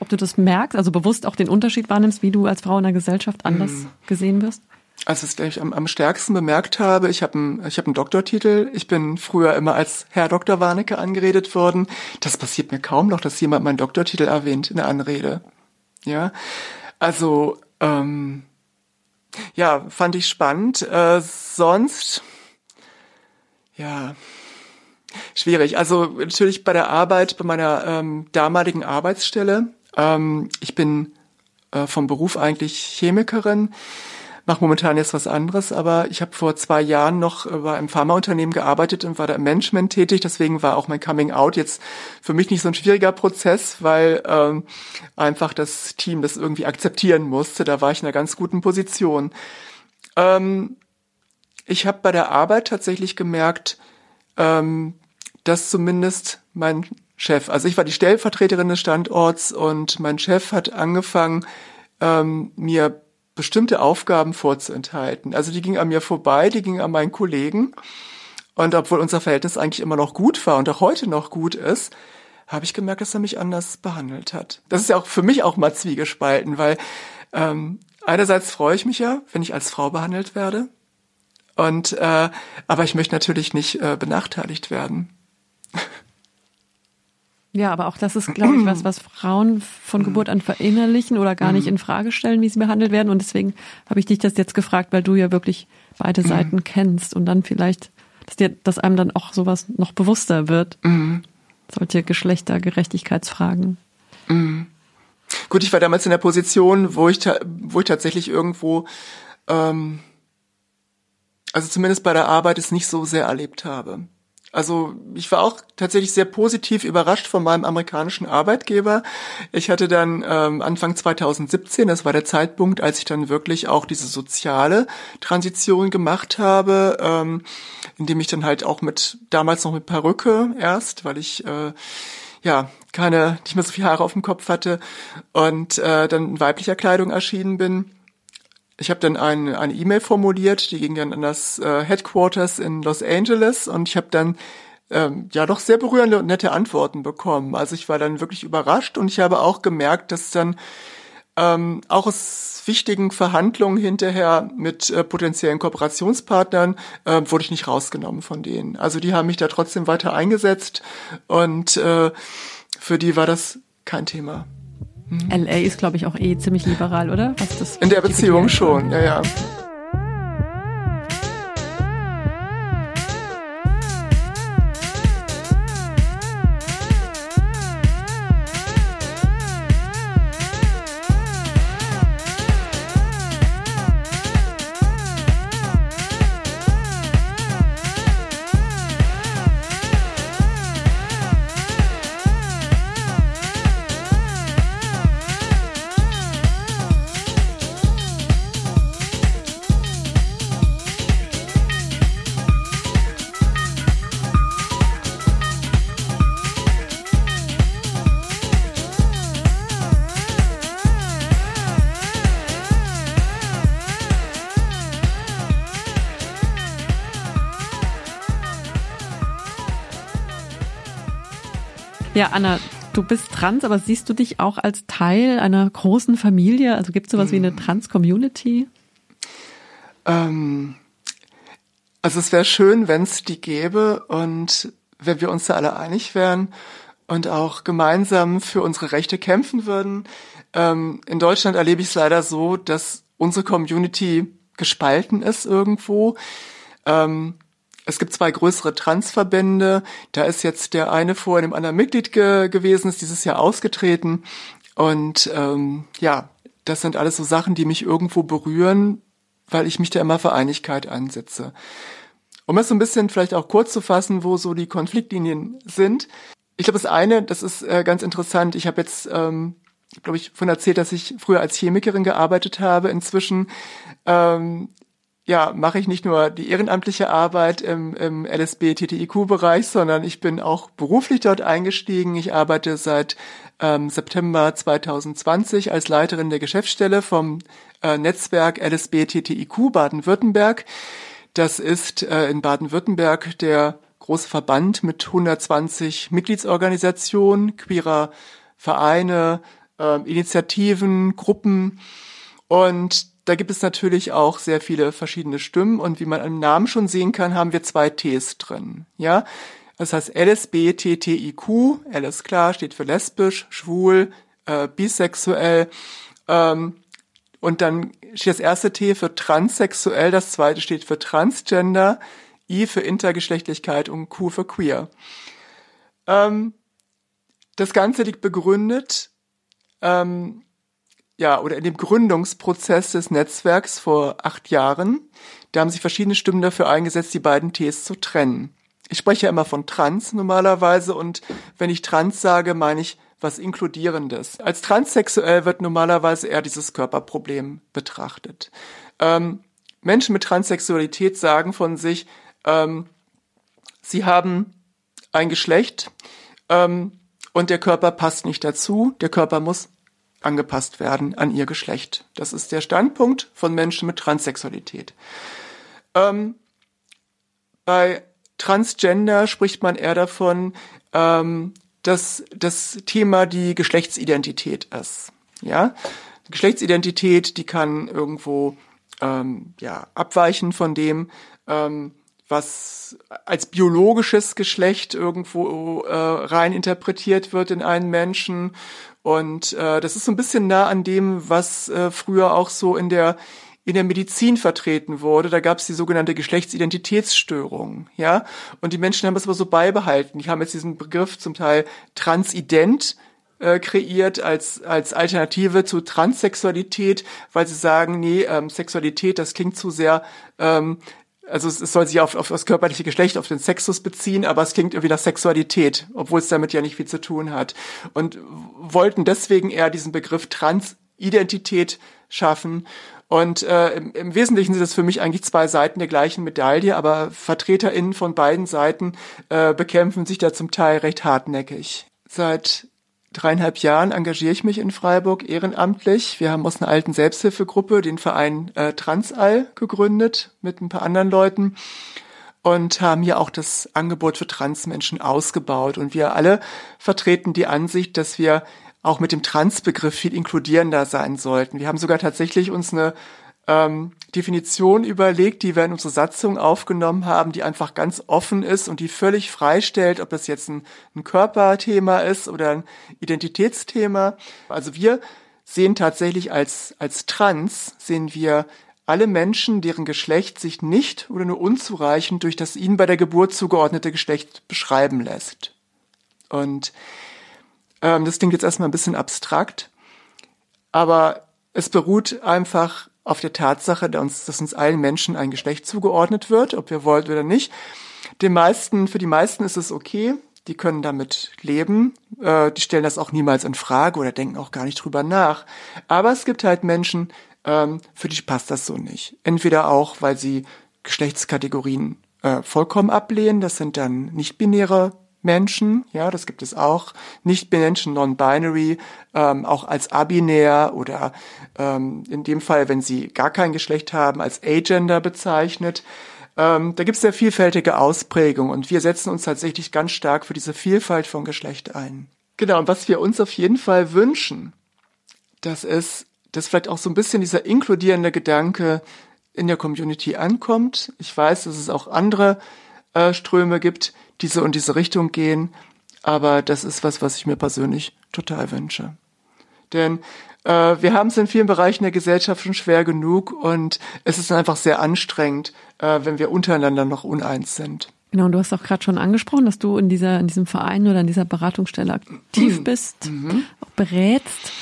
Ob du das merkst, also bewusst auch den Unterschied wahrnimmst, wie du als Frau in der Gesellschaft anders mm. gesehen wirst? Also was ich am, am stärksten bemerkt habe, ich habe einen ich hab einen Doktortitel. Ich bin früher immer als Herr Dr. Warnecke angeredet worden. Das passiert mir kaum noch, dass jemand meinen Doktortitel erwähnt in der Anrede. Ja, also ähm, ja, fand ich spannend. Äh, sonst ja schwierig. Also natürlich bei der Arbeit, bei meiner ähm, damaligen Arbeitsstelle. Ähm, ich bin äh, vom Beruf eigentlich Chemikerin mache momentan jetzt was anderes, aber ich habe vor zwei Jahren noch äh, bei einem Pharmaunternehmen gearbeitet und war da im Management tätig. Deswegen war auch mein Coming Out jetzt für mich nicht so ein schwieriger Prozess, weil ähm, einfach das Team das irgendwie akzeptieren musste. Da war ich in einer ganz guten Position. Ähm, ich habe bei der Arbeit tatsächlich gemerkt, ähm, dass zumindest mein Chef, also ich war die Stellvertreterin des Standorts und mein Chef hat angefangen, ähm, mir bestimmte Aufgaben vorzuenthalten. Also die ging an mir vorbei, die ging an meinen Kollegen. Und obwohl unser Verhältnis eigentlich immer noch gut war und auch heute noch gut ist, habe ich gemerkt, dass er mich anders behandelt hat. Das ist ja auch für mich auch mal zwiegespalten, weil ähm, einerseits freue ich mich ja, wenn ich als Frau behandelt werde. Und äh, aber ich möchte natürlich nicht äh, benachteiligt werden. Ja, aber auch das ist, glaube ich, was, was Frauen von Geburt an verinnerlichen oder gar nicht in Frage stellen, wie sie behandelt werden. Und deswegen habe ich dich das jetzt gefragt, weil du ja wirklich beide Seiten kennst und dann vielleicht, dass dir, dass einem dann auch sowas noch bewusster wird. Solche Geschlechtergerechtigkeitsfragen. Gut, ich war damals in der Position, wo ich, wo ich tatsächlich irgendwo, ähm, also zumindest bei der Arbeit es nicht so sehr erlebt habe. Also ich war auch tatsächlich sehr positiv überrascht von meinem amerikanischen Arbeitgeber. Ich hatte dann ähm, Anfang 2017, das war der Zeitpunkt, als ich dann wirklich auch diese soziale Transition gemacht habe, ähm, indem ich dann halt auch mit damals noch mit Perücke erst, weil ich äh, ja keine nicht mehr so viele Haare auf dem Kopf hatte und äh, dann in weiblicher Kleidung erschienen bin. Ich habe dann eine eine E-Mail formuliert, die ging dann an das äh, Headquarters in Los Angeles und ich habe dann ähm, ja doch sehr berührende und nette Antworten bekommen. Also ich war dann wirklich überrascht und ich habe auch gemerkt, dass dann ähm, auch aus wichtigen Verhandlungen hinterher mit äh, potenziellen Kooperationspartnern äh, wurde ich nicht rausgenommen von denen. Also die haben mich da trotzdem weiter eingesetzt und äh, für die war das kein Thema. LA ist, glaube ich, auch eh ziemlich liberal, oder? Was das In der Beziehung schon, ja, ja. Ja, Anna, du bist trans, aber siehst du dich auch als Teil einer großen Familie? Also gibt es sowas wie eine Trans-Community? Ähm, also es wäre schön, wenn es die gäbe und wenn wir uns da alle einig wären und auch gemeinsam für unsere Rechte kämpfen würden. Ähm, in Deutschland erlebe ich es leider so, dass unsere Community gespalten ist irgendwo. Ähm, es gibt zwei größere Transverbände. Da ist jetzt der eine vor einem anderen Mitglied ge gewesen, ist dieses Jahr ausgetreten. Und ähm, ja, das sind alles so Sachen, die mich irgendwo berühren, weil ich mich da immer für Einigkeit einsetze. Um es so ein bisschen vielleicht auch kurz zu fassen, wo so die Konfliktlinien sind. Ich glaube, das eine, das ist äh, ganz interessant. Ich habe jetzt, ähm, glaube ich, von erzählt, dass ich früher als Chemikerin gearbeitet habe. Inzwischen ähm, ja, mache ich nicht nur die ehrenamtliche Arbeit im, im LSB-TTIQ-Bereich, sondern ich bin auch beruflich dort eingestiegen. Ich arbeite seit ähm, September 2020 als Leiterin der Geschäftsstelle vom äh, Netzwerk LSB-TTIQ Baden-Württemberg. Das ist äh, in Baden-Württemberg der große Verband mit 120 Mitgliedsorganisationen, queerer Vereine, äh, Initiativen, Gruppen und da gibt es natürlich auch sehr viele verschiedene Stimmen und wie man am Namen schon sehen kann, haben wir zwei Ts drin. Ja, das heißt LSBTTIQ, L ist klar, steht für lesbisch, schwul, äh, bisexuell. Ähm, und dann steht das erste T für transsexuell, das zweite steht für transgender, I für Intergeschlechtlichkeit und Q für queer. Ähm, das Ganze liegt begründet ähm, ja, oder in dem Gründungsprozess des Netzwerks vor acht Jahren, da haben sich verschiedene Stimmen dafür eingesetzt, die beiden Ts zu trennen. Ich spreche ja immer von Trans normalerweise und wenn ich Trans sage, meine ich was Inkludierendes. Als transsexuell wird normalerweise eher dieses Körperproblem betrachtet. Ähm, Menschen mit Transsexualität sagen von sich, ähm, sie haben ein Geschlecht ähm, und der Körper passt nicht dazu, der Körper muss angepasst werden an ihr Geschlecht. Das ist der Standpunkt von Menschen mit Transsexualität. Ähm, bei Transgender spricht man eher davon, ähm, dass das Thema die Geschlechtsidentität ist. Ja, Geschlechtsidentität, die kann irgendwo ähm, ja, abweichen von dem, ähm, was als biologisches Geschlecht irgendwo äh, rein interpretiert wird in einen Menschen. Und äh, das ist so ein bisschen nah an dem, was äh, früher auch so in der in der Medizin vertreten wurde. Da gab es die sogenannte Geschlechtsidentitätsstörung, ja. Und die Menschen haben das aber so beibehalten. Die haben jetzt diesen Begriff zum Teil transident äh, kreiert als, als Alternative zu Transsexualität, weil sie sagen, nee, ähm, Sexualität, das klingt zu sehr, ähm, also es, es soll sich auf, auf das körperliche Geschlecht, auf den Sexus beziehen, aber es klingt irgendwie nach Sexualität, obwohl es damit ja nicht viel zu tun hat. Und wollten deswegen eher diesen Begriff Transidentität schaffen. Und äh, im, im Wesentlichen sind das für mich eigentlich zwei Seiten der gleichen Medaille, aber VertreterInnen von beiden Seiten äh, bekämpfen sich da zum Teil recht hartnäckig. Seit dreieinhalb Jahren engagiere ich mich in Freiburg ehrenamtlich. Wir haben aus einer alten Selbsthilfegruppe den Verein äh, Transall gegründet mit ein paar anderen Leuten und haben hier auch das Angebot für Transmenschen ausgebaut. Und wir alle vertreten die Ansicht, dass wir auch mit dem Transbegriff viel inkludierender sein sollten. Wir haben sogar tatsächlich uns eine ähm, Definition überlegt, die wir in unsere Satzung aufgenommen haben, die einfach ganz offen ist und die völlig freistellt, ob das jetzt ein, ein Körperthema ist oder ein Identitätsthema. Also wir sehen tatsächlich als, als trans, sehen wir alle Menschen, deren Geschlecht sich nicht oder nur unzureichend durch das ihnen bei der Geburt zugeordnete Geschlecht beschreiben lässt. Und ähm, das klingt jetzt erstmal ein bisschen abstrakt, aber es beruht einfach auf der Tatsache, dass uns, dass uns allen Menschen ein Geschlecht zugeordnet wird, ob wir wollen oder nicht. Den meisten, für die meisten ist es okay. Die können damit leben. Äh, die stellen das auch niemals in Frage oder denken auch gar nicht drüber nach. Aber es gibt halt Menschen, ähm, für die passt das so nicht. Entweder auch, weil sie Geschlechtskategorien äh, vollkommen ablehnen. Das sind dann nicht-binäre Menschen, ja, das gibt es auch, nicht Menschen non-binary, ähm, auch als abinär oder ähm, in dem Fall, wenn sie gar kein Geschlecht haben, als agender bezeichnet. Ähm, da gibt es sehr vielfältige Ausprägungen und wir setzen uns tatsächlich ganz stark für diese Vielfalt von Geschlecht ein. Genau, und was wir uns auf jeden Fall wünschen, das ist, dass vielleicht auch so ein bisschen dieser inkludierende Gedanke in der Community ankommt. Ich weiß, dass es auch andere äh, Ströme gibt, diese und diese Richtung gehen. Aber das ist was, was ich mir persönlich total wünsche. Denn äh, wir haben es in vielen Bereichen der Gesellschaft schon schwer genug und es ist einfach sehr anstrengend, äh, wenn wir untereinander noch uneins sind. Genau, und du hast auch gerade schon angesprochen, dass du in dieser, in diesem Verein oder in dieser Beratungsstelle aktiv mhm. bist, mhm. auch berätst.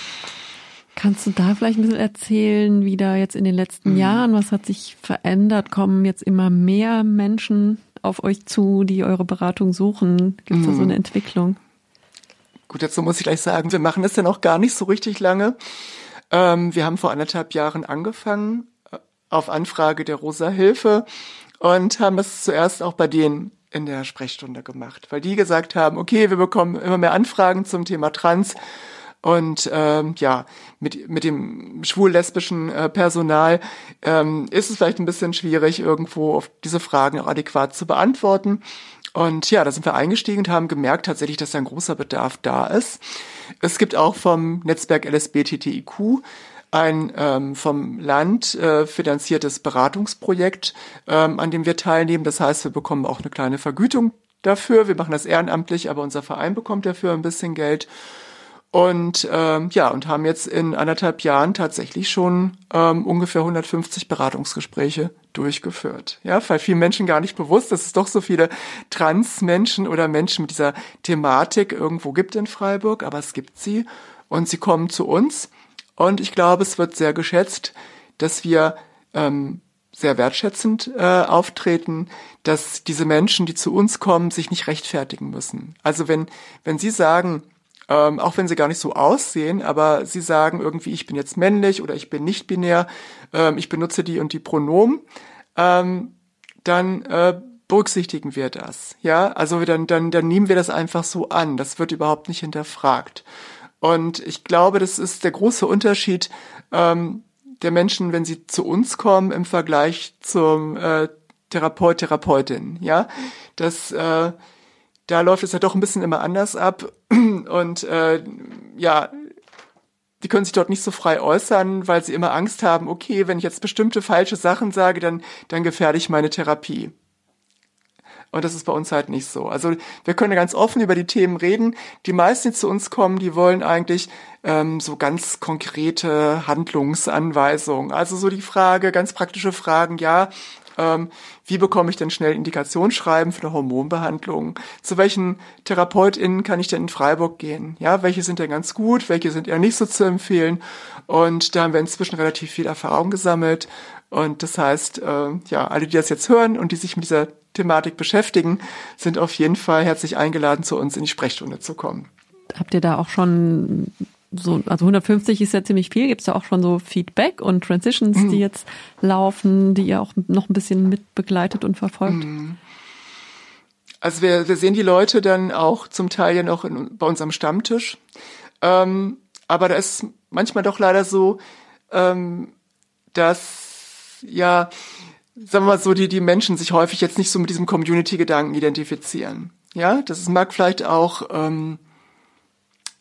Kannst du da vielleicht ein bisschen erzählen, wie da jetzt in den letzten mhm. Jahren, was hat sich verändert? Kommen jetzt immer mehr Menschen auf euch zu, die eure Beratung suchen? Gibt es da so mhm. eine Entwicklung? Gut, dazu muss ich gleich sagen, wir machen das ja noch gar nicht so richtig lange. Ähm, wir haben vor anderthalb Jahren angefangen äh, auf Anfrage der Rosa Hilfe und haben das zuerst auch bei denen in der Sprechstunde gemacht, weil die gesagt haben, okay, wir bekommen immer mehr Anfragen zum Thema Trans und ähm, ja, mit, mit dem schwul-lesbischen äh, Personal ähm, ist es vielleicht ein bisschen schwierig, irgendwo auf diese Fragen auch adäquat zu beantworten. Und ja, da sind wir eingestiegen und haben gemerkt tatsächlich, dass da ein großer Bedarf da ist. Es gibt auch vom Netzwerk LSBTTIQ ein ähm, vom Land äh, finanziertes Beratungsprojekt, ähm, an dem wir teilnehmen. Das heißt, wir bekommen auch eine kleine Vergütung dafür. Wir machen das ehrenamtlich, aber unser Verein bekommt dafür ein bisschen Geld. Und ähm, ja, und haben jetzt in anderthalb Jahren tatsächlich schon ähm, ungefähr 150 Beratungsgespräche durchgeführt. Ja, weil vielen Menschen gar nicht bewusst, dass es doch so viele Trans-Menschen oder Menschen mit dieser Thematik irgendwo gibt in Freiburg, aber es gibt sie und sie kommen zu uns. Und ich glaube, es wird sehr geschätzt, dass wir ähm, sehr wertschätzend äh, auftreten, dass diese Menschen, die zu uns kommen, sich nicht rechtfertigen müssen. Also wenn, wenn sie sagen, ähm, auch wenn sie gar nicht so aussehen, aber sie sagen irgendwie, ich bin jetzt männlich oder ich bin nicht binär, ähm, ich benutze die und die Pronomen, ähm, dann äh, berücksichtigen wir das. Ja, also dann, dann, dann nehmen wir das einfach so an. Das wird überhaupt nicht hinterfragt. Und ich glaube, das ist der große Unterschied ähm, der Menschen, wenn sie zu uns kommen im Vergleich zum äh, Therapeut, Therapeutin. Ja, das äh, da läuft es ja doch ein bisschen immer anders ab. Und äh, ja, die können sich dort nicht so frei äußern, weil sie immer Angst haben, okay, wenn ich jetzt bestimmte falsche Sachen sage, dann, dann gefährde ich meine Therapie. Und das ist bei uns halt nicht so. Also wir können ganz offen über die Themen reden. Die meisten, die zu uns kommen, die wollen eigentlich ähm, so ganz konkrete Handlungsanweisungen. Also so die Frage, ganz praktische Fragen, ja, ähm, wie bekomme ich denn schnell Indikationsschreiben für eine Hormonbehandlung? Zu welchen TherapeutInnen kann ich denn in Freiburg gehen? Ja, welche sind denn ganz gut? Welche sind eher nicht so zu empfehlen? Und da haben wir inzwischen relativ viel Erfahrung gesammelt. Und das heißt, äh, ja, alle, die das jetzt hören und die sich mit dieser Thematik beschäftigen, sind auf jeden Fall herzlich eingeladen, zu uns in die Sprechstunde zu kommen. Habt ihr da auch schon so, also 150 ist ja ziemlich viel. Gibt es da auch schon so Feedback und Transitions, mhm. die jetzt laufen, die ihr auch noch ein bisschen mit begleitet und verfolgt? Mhm. Also wir, wir sehen die Leute dann auch zum Teil ja noch in, bei uns am Stammtisch. Ähm, aber da ist manchmal doch leider so, ähm, dass ja, sagen wir mal so, die, die Menschen sich häufig jetzt nicht so mit diesem Community-Gedanken identifizieren. Ja, das mag vielleicht auch ähm,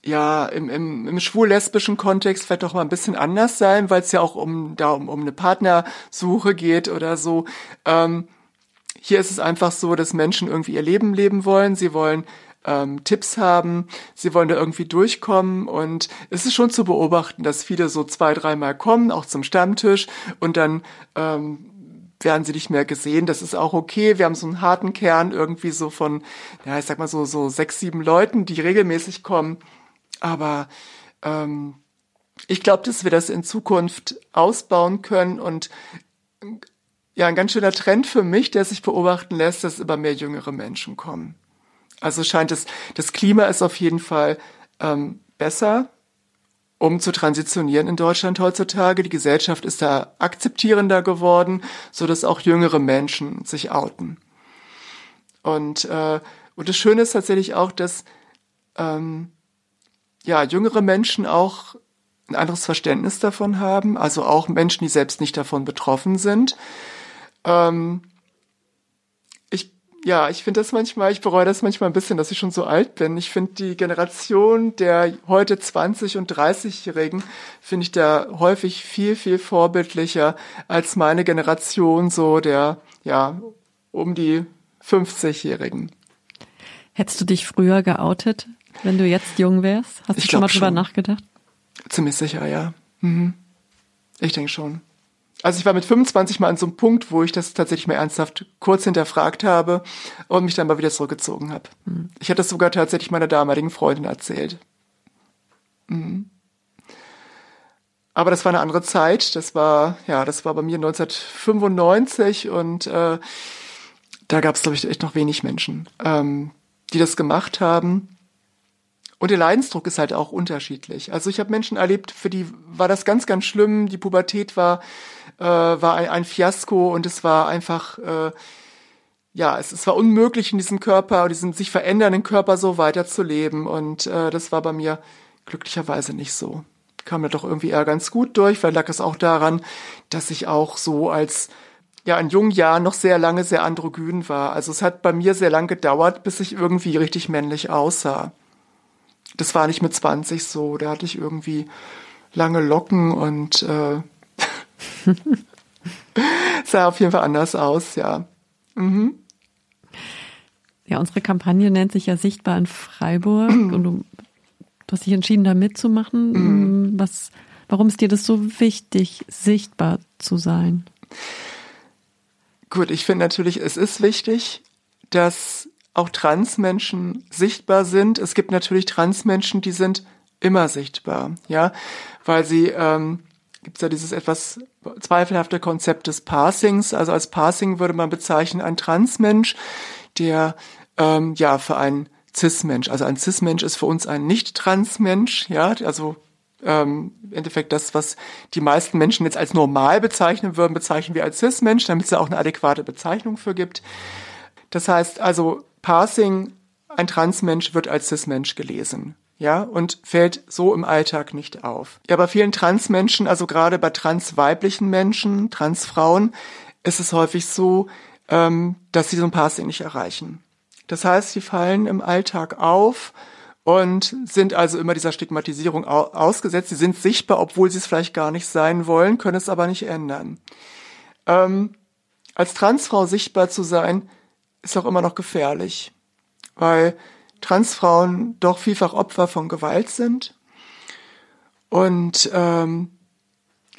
ja im, im, im schwul-lesbischen Kontext vielleicht doch mal ein bisschen anders sein, weil es ja auch um da um, um eine Partnersuche geht oder so. Ähm, hier ist es einfach so, dass Menschen irgendwie ihr Leben leben wollen. Sie wollen ähm, Tipps haben, sie wollen da irgendwie durchkommen und es ist schon zu beobachten, dass viele so zwei, dreimal kommen, auch zum Stammtisch und dann ähm, werden sie nicht mehr gesehen. Das ist auch okay. Wir haben so einen harten Kern irgendwie so von, ja, ich sag mal so, so sechs, sieben Leuten, die regelmäßig kommen. Aber ähm, ich glaube, dass wir das in Zukunft ausbauen können und ja, ein ganz schöner Trend für mich, der sich beobachten lässt, dass immer mehr jüngere Menschen kommen. Also scheint es, das Klima ist auf jeden Fall ähm, besser, um zu transitionieren in Deutschland heutzutage. Die Gesellschaft ist da akzeptierender geworden, so dass auch jüngere Menschen sich outen. Und äh, und das Schöne ist tatsächlich auch, dass ähm, ja jüngere Menschen auch ein anderes Verständnis davon haben, also auch Menschen, die selbst nicht davon betroffen sind. Ähm, ja, ich finde das manchmal, ich bereue das manchmal ein bisschen, dass ich schon so alt bin. Ich finde die Generation der heute 20 und 30-Jährigen, finde ich da häufig viel, viel vorbildlicher als meine Generation so der, ja, um die 50-Jährigen. Hättest du dich früher geoutet, wenn du jetzt jung wärst? Hast du schon mal drüber schon. nachgedacht? Ziemlich sicher, ja. Mhm. Ich denke schon. Also ich war mit 25 mal an so einem Punkt, wo ich das tatsächlich mal ernsthaft kurz hinterfragt habe und mich dann mal wieder zurückgezogen habe. Mhm. Ich hatte das sogar tatsächlich meiner damaligen Freundin erzählt. Mhm. Aber das war eine andere Zeit. Das war, ja, das war bei mir 1995 und äh, da gab es, glaube ich, echt noch wenig Menschen, ähm, die das gemacht haben. Und der Leidensdruck ist halt auch unterschiedlich. Also ich habe Menschen erlebt, für die war das ganz, ganz schlimm. Die Pubertät war, äh, war ein, ein Fiasko und es war einfach, äh, ja, es, es war unmöglich in diesem Körper, diesem sich verändernden Körper so weiterzuleben. Und äh, das war bei mir glücklicherweise nicht so. Kam mir doch irgendwie eher ganz gut durch, weil lag es auch daran, dass ich auch so als ja in jungen Jahren noch sehr lange sehr androgyn war. Also es hat bei mir sehr lang gedauert, bis ich irgendwie richtig männlich aussah das war nicht mit 20 so. Da hatte ich irgendwie lange Locken und äh, sah auf jeden Fall anders aus, ja. Mhm. Ja, unsere Kampagne nennt sich ja Sichtbar in Freiburg und du, du, hast dich entschieden, da mitzumachen. Mhm. Was, warum ist dir das so wichtig, sichtbar zu sein? Gut, ich finde natürlich, es ist wichtig, dass auch Transmenschen sichtbar sind. Es gibt natürlich Transmenschen, die sind immer sichtbar, ja, weil sie ähm, gibt es ja dieses etwas zweifelhafte Konzept des Passings. Also als Passing würde man bezeichnen ein Transmensch, der ähm, ja für einen Cis-Mensch, also ein Cis-Mensch ist für uns ein Nicht-Trans-Mensch, ja, also ähm, im Endeffekt das, was die meisten Menschen jetzt als normal bezeichnen würden, bezeichnen wir als Cis-Mensch, damit es da auch eine adäquate Bezeichnung für gibt. Das heißt also, Passing, ein Transmensch wird als Cis-Mensch gelesen. Ja, und fällt so im Alltag nicht auf. Ja, bei vielen Transmenschen, also gerade bei transweiblichen Menschen, Transfrauen, ist es häufig so, ähm, dass sie so ein Passing nicht erreichen. Das heißt, sie fallen im Alltag auf und sind also immer dieser Stigmatisierung ausgesetzt. Sie sind sichtbar, obwohl sie es vielleicht gar nicht sein wollen, können es aber nicht ändern. Ähm, als Transfrau sichtbar zu sein, ist auch immer noch gefährlich, weil Transfrauen doch vielfach Opfer von Gewalt sind. Und, ähm,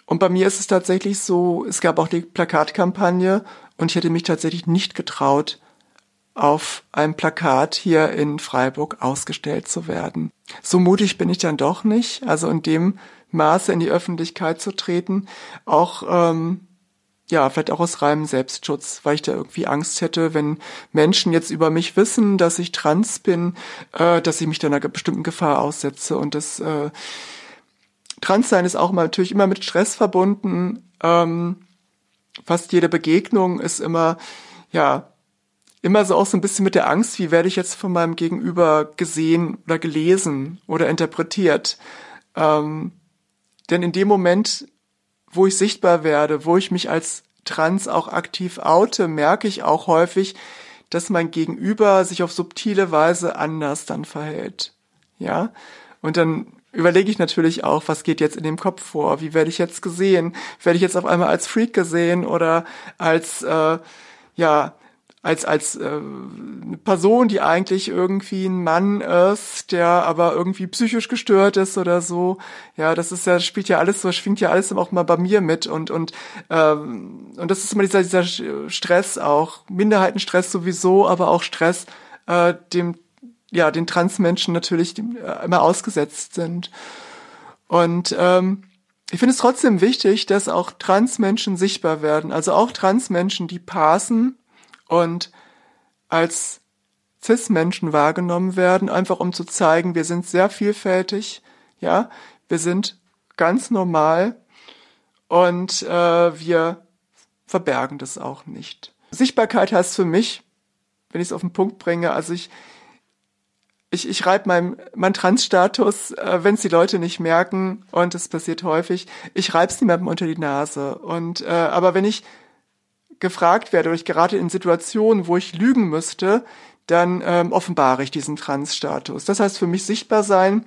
und bei mir ist es tatsächlich so, es gab auch die Plakatkampagne und ich hätte mich tatsächlich nicht getraut, auf einem Plakat hier in Freiburg ausgestellt zu werden. So mutig bin ich dann doch nicht, also in dem Maße in die Öffentlichkeit zu treten, auch ähm, ja, vielleicht auch aus reinem Selbstschutz, weil ich da irgendwie Angst hätte, wenn Menschen jetzt über mich wissen, dass ich trans bin, äh, dass ich mich da einer bestimmten Gefahr aussetze. Und das äh, Transsein ist auch mal natürlich immer mit Stress verbunden. Ähm, fast jede Begegnung ist immer, ja, immer so auch so ein bisschen mit der Angst, wie werde ich jetzt von meinem Gegenüber gesehen oder gelesen oder interpretiert. Ähm, denn in dem Moment, wo ich sichtbar werde, wo ich mich als trans auch aktiv oute, merke ich auch häufig, dass mein Gegenüber sich auf subtile Weise anders dann verhält. Ja? Und dann überlege ich natürlich auch, was geht jetzt in dem Kopf vor? Wie werde ich jetzt gesehen? Werde ich jetzt auf einmal als Freak gesehen oder als äh, ja als als äh, eine Person, die eigentlich irgendwie ein Mann ist, der aber irgendwie psychisch gestört ist oder so. Ja, das ist ja spielt ja alles so, schwingt ja alles auch mal bei mir mit und und ähm, und das ist immer dieser dieser Stress auch Minderheitenstress sowieso, aber auch Stress äh, dem ja den Transmenschen natürlich äh, immer ausgesetzt sind und ähm, ich finde es trotzdem wichtig, dass auch Transmenschen sichtbar werden. Also auch Transmenschen, die passen, und als CIS-Menschen wahrgenommen werden, einfach um zu zeigen, wir sind sehr vielfältig, ja, wir sind ganz normal und äh, wir verbergen das auch nicht. Sichtbarkeit heißt für mich, wenn ich es auf den Punkt bringe, also ich ich, ich reibe meinen mein Trans-Status, äh, wenn es die Leute nicht merken, und das passiert häufig, ich reibe es niemandem unter die Nase. Und äh, aber wenn ich gefragt werde oder ich gerate in Situationen, wo ich lügen müsste, dann ähm, offenbare ich diesen Trans-Status. Das heißt für mich sichtbar sein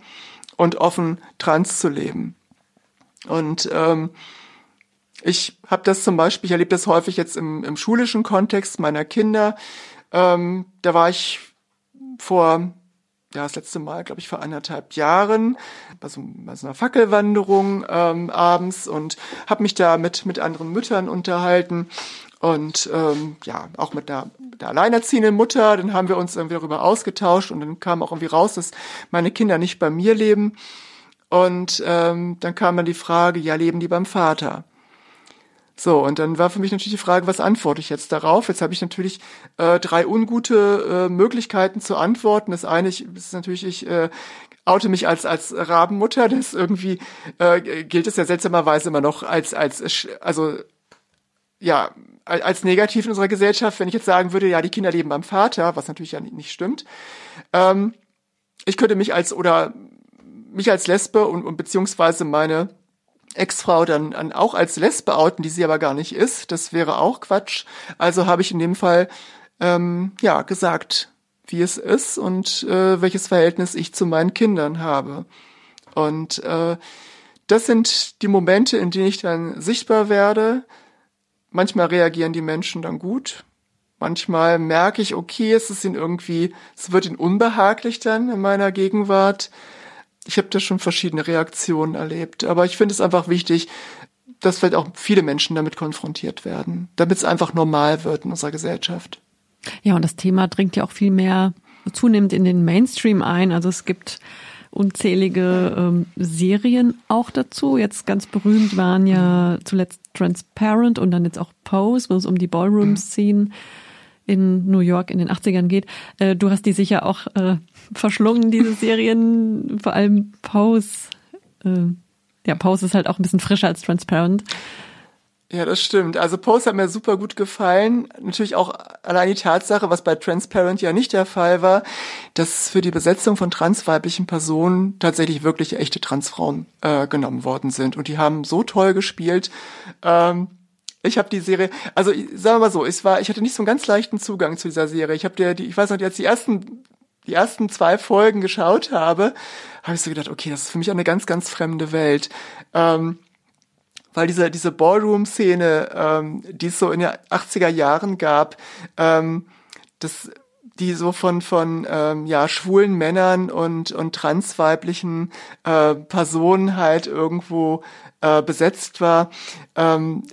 und offen trans zu leben. Und ähm, ich habe das zum Beispiel, ich erlebe das häufig jetzt im, im schulischen Kontext meiner Kinder. Ähm, da war ich vor ja, das letzte Mal, glaube ich, vor anderthalb Jahren bei so, bei so einer Fackelwanderung ähm, abends und habe mich da mit, mit anderen Müttern unterhalten und ähm, ja, auch mit der, mit der alleinerziehenden Mutter, dann haben wir uns irgendwie darüber ausgetauscht und dann kam auch irgendwie raus, dass meine Kinder nicht bei mir leben. Und ähm, dann kam dann die Frage, ja, leben die beim Vater? So, und dann war für mich natürlich die Frage, was antworte ich jetzt darauf? Jetzt habe ich natürlich äh, drei ungute äh, Möglichkeiten zu antworten. Das eine ist natürlich, ich äh, oute mich als als Rabenmutter. Das irgendwie äh, gilt es ja seltsamerweise immer noch als als also ja als negativ in unserer Gesellschaft, wenn ich jetzt sagen würde, ja, die Kinder leben beim Vater, was natürlich ja nicht stimmt. Ähm, ich könnte mich als oder mich als Lesbe und, und beziehungsweise meine Ex-Frau dann, dann auch als Lesbe outen, die sie aber gar nicht ist. Das wäre auch Quatsch. Also habe ich in dem Fall ähm, ja gesagt, wie es ist und äh, welches Verhältnis ich zu meinen Kindern habe. Und äh, das sind die Momente, in denen ich dann sichtbar werde, Manchmal reagieren die Menschen dann gut. Manchmal merke ich, okay, es ist ihnen irgendwie, es wird ihnen unbehaglich dann in meiner Gegenwart. Ich habe da schon verschiedene Reaktionen erlebt. Aber ich finde es einfach wichtig, dass vielleicht auch viele Menschen damit konfrontiert werden, damit es einfach normal wird in unserer Gesellschaft. Ja, und das Thema dringt ja auch viel mehr zunehmend in den Mainstream ein. Also es gibt unzählige ähm, Serien auch dazu. Jetzt ganz berühmt waren ja zuletzt Transparent und dann jetzt auch Pose, wo es um die Ballroom-Scene in New York in den 80ern geht. Äh, du hast die sicher auch äh, verschlungen, diese Serien, vor allem Pose. Äh, ja, Pose ist halt auch ein bisschen frischer als Transparent. Ja, das stimmt. Also Pose hat mir super gut gefallen. Natürlich auch allein die Tatsache, was bei Transparent ja nicht der Fall war, dass für die Besetzung von transweiblichen Personen tatsächlich wirklich echte Transfrauen äh, genommen worden sind. Und die haben so toll gespielt. Ähm, ich habe die Serie, also sagen wir mal so, es war, ich hatte nicht so einen ganz leichten Zugang zu dieser Serie. Ich habe dir, die, ich weiß noch, jetzt die ersten die ersten zwei Folgen geschaut habe, habe ich so gedacht, okay, das ist für mich eine ganz, ganz fremde Welt. Ähm, weil diese, diese Ballroom-Szene, ähm, die es so in den 80er Jahren gab, ähm, das, die so von, von ähm, ja, schwulen Männern und, und transweiblichen äh, Personen halt irgendwo äh, besetzt war, ähm,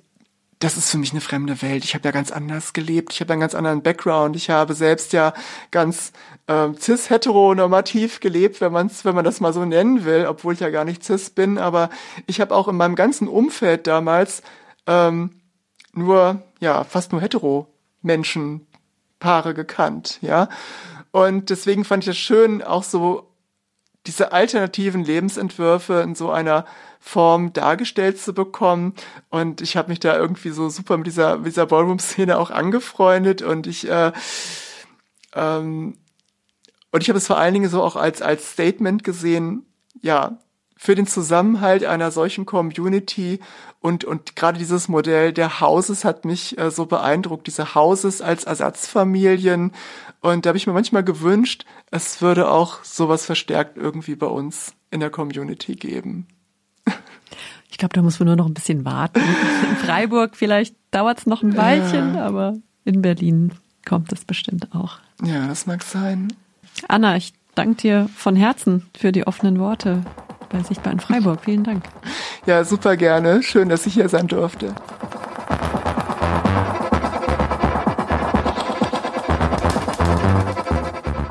das ist für mich eine fremde Welt. Ich habe ja ganz anders gelebt. Ich habe einen ganz anderen Background. Ich habe selbst ja ganz äh, cis-heteronormativ gelebt, wenn, man's, wenn man das mal so nennen will, obwohl ich ja gar nicht cis bin. Aber ich habe auch in meinem ganzen Umfeld damals ähm, nur, ja, fast nur hetero-Menschen, Paare gekannt, ja. Und deswegen fand ich das schön, auch so diese alternativen Lebensentwürfe in so einer Form dargestellt zu bekommen. Und ich habe mich da irgendwie so super mit dieser, dieser Ballroom-Szene auch angefreundet und ich äh, ähm, und ich habe es vor allen Dingen so auch als als Statement gesehen, ja, für den Zusammenhalt einer solchen Community und, und gerade dieses Modell der Houses hat mich äh, so beeindruckt, diese Houses als Ersatzfamilien. Und da habe ich mir manchmal gewünscht, es würde auch sowas verstärkt irgendwie bei uns in der Community geben. Ich glaube, da muss man nur noch ein bisschen warten. In Freiburg vielleicht dauert es noch ein Weilchen, ja. aber in Berlin kommt es bestimmt auch. Ja, das mag sein. Anna, ich danke dir von Herzen für die offenen Worte bei Sichtbar in Freiburg. Vielen Dank. Ja, super gerne. Schön, dass ich hier sein durfte.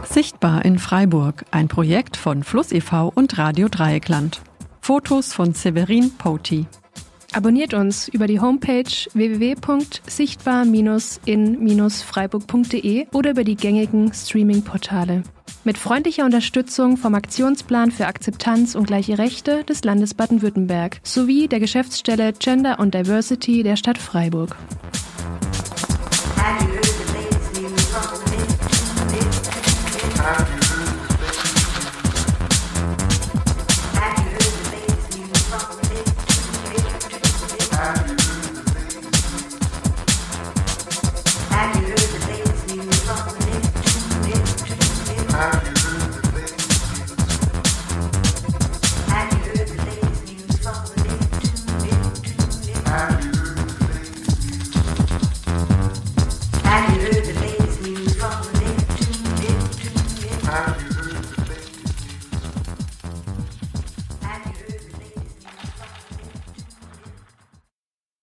Sichtbar in Freiburg, ein Projekt von Fluss e.V. und Radio Dreieckland. Fotos von Severin Poti. Abonniert uns über die Homepage www.sichtbar-in-freiburg.de oder über die gängigen Streaming-Portale. Mit freundlicher Unterstützung vom Aktionsplan für Akzeptanz und gleiche Rechte des Landes Baden-Württemberg sowie der Geschäftsstelle Gender und Diversity der Stadt Freiburg. Adieu.